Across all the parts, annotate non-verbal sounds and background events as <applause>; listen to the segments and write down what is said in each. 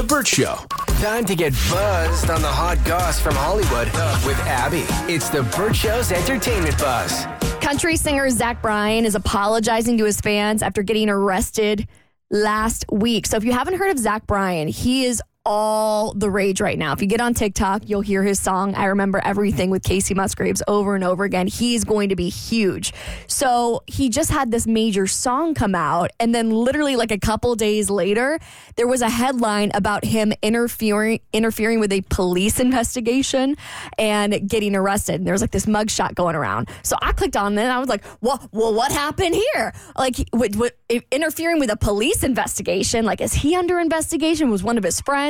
The Burt Show. Time to get buzzed on the hot goss from Hollywood with Abby. It's the Burt Show's entertainment buzz. Country singer Zach Bryan is apologizing to his fans after getting arrested last week. So if you haven't heard of Zach Bryan, he is all the rage right now. If you get on TikTok, you'll hear his song, I Remember Everything with Kacey Musgraves over and over again. He's going to be huge. So he just had this major song come out. And then literally like a couple days later, there was a headline about him interfering interfering with a police investigation and getting arrested. And there was like this mugshot going around. So I clicked on it and I was like, well, well what happened here? Like what, what, interfering with a police investigation? Like, is he under investigation? Was one of his friends?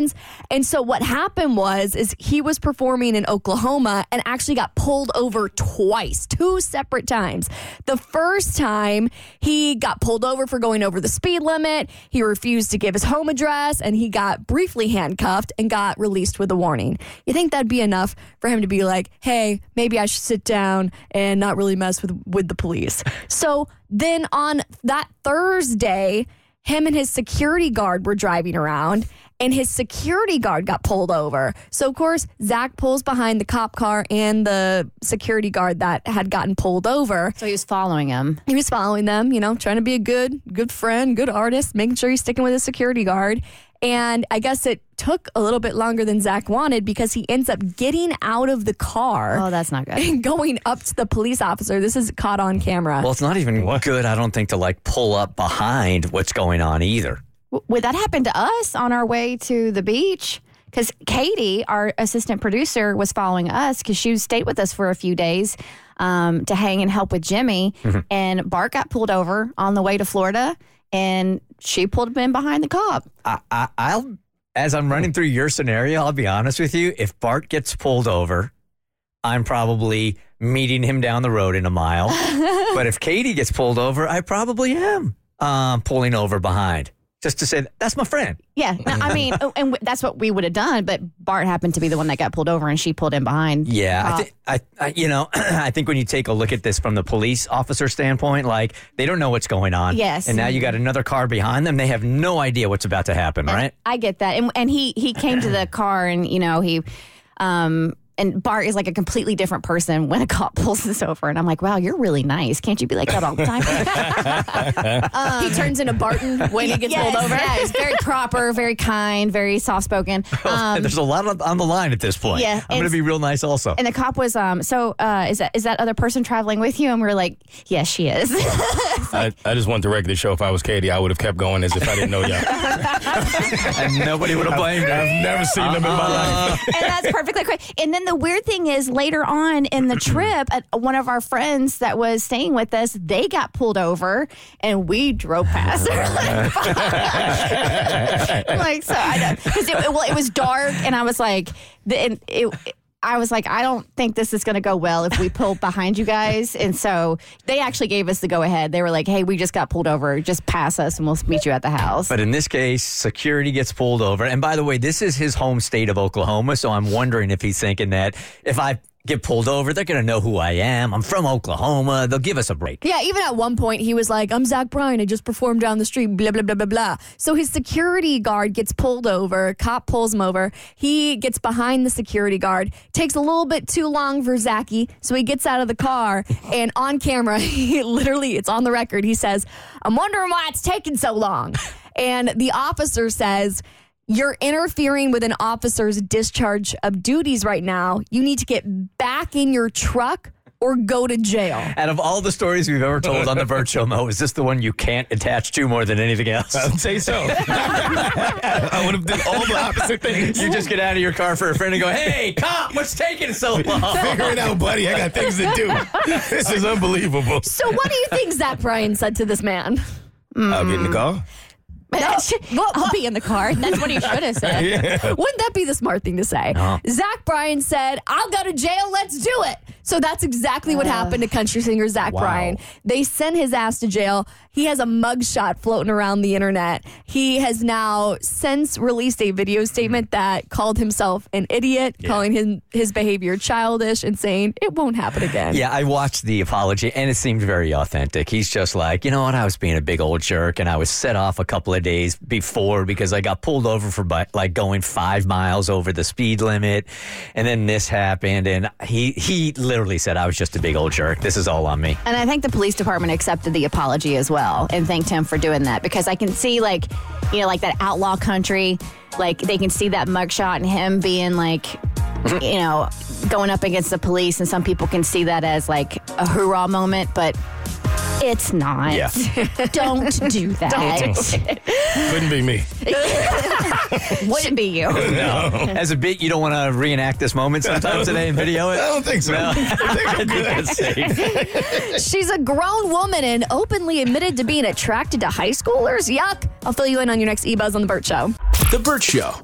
And so what happened was is he was performing in Oklahoma and actually got pulled over twice, two separate times. The first time he got pulled over for going over the speed limit, he refused to give his home address and he got briefly handcuffed and got released with a warning. You think that'd be enough for him to be like, "Hey, maybe I should sit down and not really mess with with the police." So then on that Thursday, him and his security guard were driving around and his security guard got pulled over. So, of course, Zach pulls behind the cop car and the security guard that had gotten pulled over. So he was following him. He was following them, you know, trying to be a good, good friend, good artist, making sure he's sticking with his security guard. And I guess it took a little bit longer than Zach wanted because he ends up getting out of the car. Oh, that's not good. And <laughs> going up to the police officer. This is caught on camera. Well, it's not even good, I don't think, to like pull up behind what's going on either. Would that happen to us on our way to the beach? Because Katie, our assistant producer, was following us because she stayed with us for a few days um, to hang and help with Jimmy. And Bart got pulled over on the way to Florida, and she pulled him in behind the cop. I, I, I'll, as I'm running through your scenario, I'll be honest with you. If Bart gets pulled over, I'm probably meeting him down the road in a mile. <laughs> but if Katie gets pulled over, I probably am um, pulling over behind just to say that's my friend. Yeah, no, I mean, <laughs> oh, and w- that's what we would have done. But Bart happened to be the one that got pulled over, and she pulled in behind. Yeah, I, Uh, thi- I, I, you know, <clears throat> I think when you take a look at this from the police officer standpoint, like they don't know what's going on. Yes. and now you got another car behind them. They have no idea what's about to happen, right? I get that, and and he he came to the <clears throat> car, and you know he, um, and Bart is like a completely different person when a cop pulls us over, and I'm like, wow, you're really nice. Can't you be like that all the time? <laughs> he turns into Barton when he gets yes, pulled over. Yeah, he's very proper, very kind, very soft spoken. <laughs> Um, There's a lot of, on the line at this point. Yeah, I'm going to be real nice also. and the cop was, um, so uh, is that is that other person traveling with you? And we are like, yes, she is. <laughs> I, I just want to record to show if I was Katie, I would have kept going as if I didn't know y'all. <laughs> and nobody would have blamed her. I've never seen them in my life. and that's perfectly correct. And then the weird thing is, later on in the trip, uh, one of our friends that was staying with us, they got pulled over, and we drove past. like, <laughs> <laughs> like, so I know because it, well, it was dark, and I was like, the, and it. I was like, I don't think this is going to go well if we <laughs> pull behind you guys. And so they actually gave us the go ahead. They were like, hey, we just got pulled over. Just pass us and we'll meet you at the house. But in this case, security gets pulled over. And by the way, this is his home state of Oklahoma. So I'm wondering if he's thinking that if I get pulled over, they're going to know who I am. I'm from Oklahoma. They'll give us a break. Yeah, even at one point he was like, I'm Zach Bryan. I just performed down the street, blah, blah, blah, blah, blah. So his security guard gets pulled over. Cop pulls him over. He gets behind the security guard. Takes a little bit too long for Zachy. So he gets out of the car <laughs> and on camera, <laughs> he literally, it's on the record. He says, I'm wondering why it's taking so long. <laughs> And the officer says, you're interfering with an officer's discharge of duties right now. You need to get back in your truck or go to jail. Out of all the stories we've ever told on the Burt Show, Mo, is this the one you can't attach to more than anything else? I would say so. <laughs> I would have done all the opposite things. You just get out of your car for a friend and go, hey, cop, what's taking so long? Figure it out, buddy. I got things to do. This is unbelievable. So, what do you think Zach Bryan said to this man? I'll get in the car. I'll be in the car. <laughs> That's what he should have said. <laughs> Wouldn't that be the smart thing to say? Uh-huh. Zach Bryan said, I'll go to jail, let's do it. So that's exactly what uh. happened to country singer Zach Wow. Bryan. They sent his ass to jail. He has a mugshot floating around the internet. He has now since released a video statement mm-hmm. that called himself an idiot, calling him his behavior childish, and saying it won't happen again. Yeah, I watched the apology and it seemed very authentic. He's just like, you know what? I was being a big old jerk and I was set off a couple of days before because I got pulled over for bi- like going five miles over the speed limit. And then this happened. And he, he literally said, I was just a big old jerk. This is all on me. And I think the police department accepted the apology as well and thanked him for doing that because I can see like, you know, like that outlaw country, like they can see that mugshot and him being like, <laughs> you know, going up against the police, and some people can see that as like a hoorah moment, but it's not. Yeah. <laughs> Don't do that. Couldn't be me. <laughs> Wouldn't be you. <laughs> As a bit, you don't want to reenact this moment sometime today and video it. I don't think so. I think I'm good. That's safe. She's a grown woman and openly admitted to being attracted to high schoolers. Yuck. I'll fill you in on your next E Buzz on The Burt Show. The Burt Show.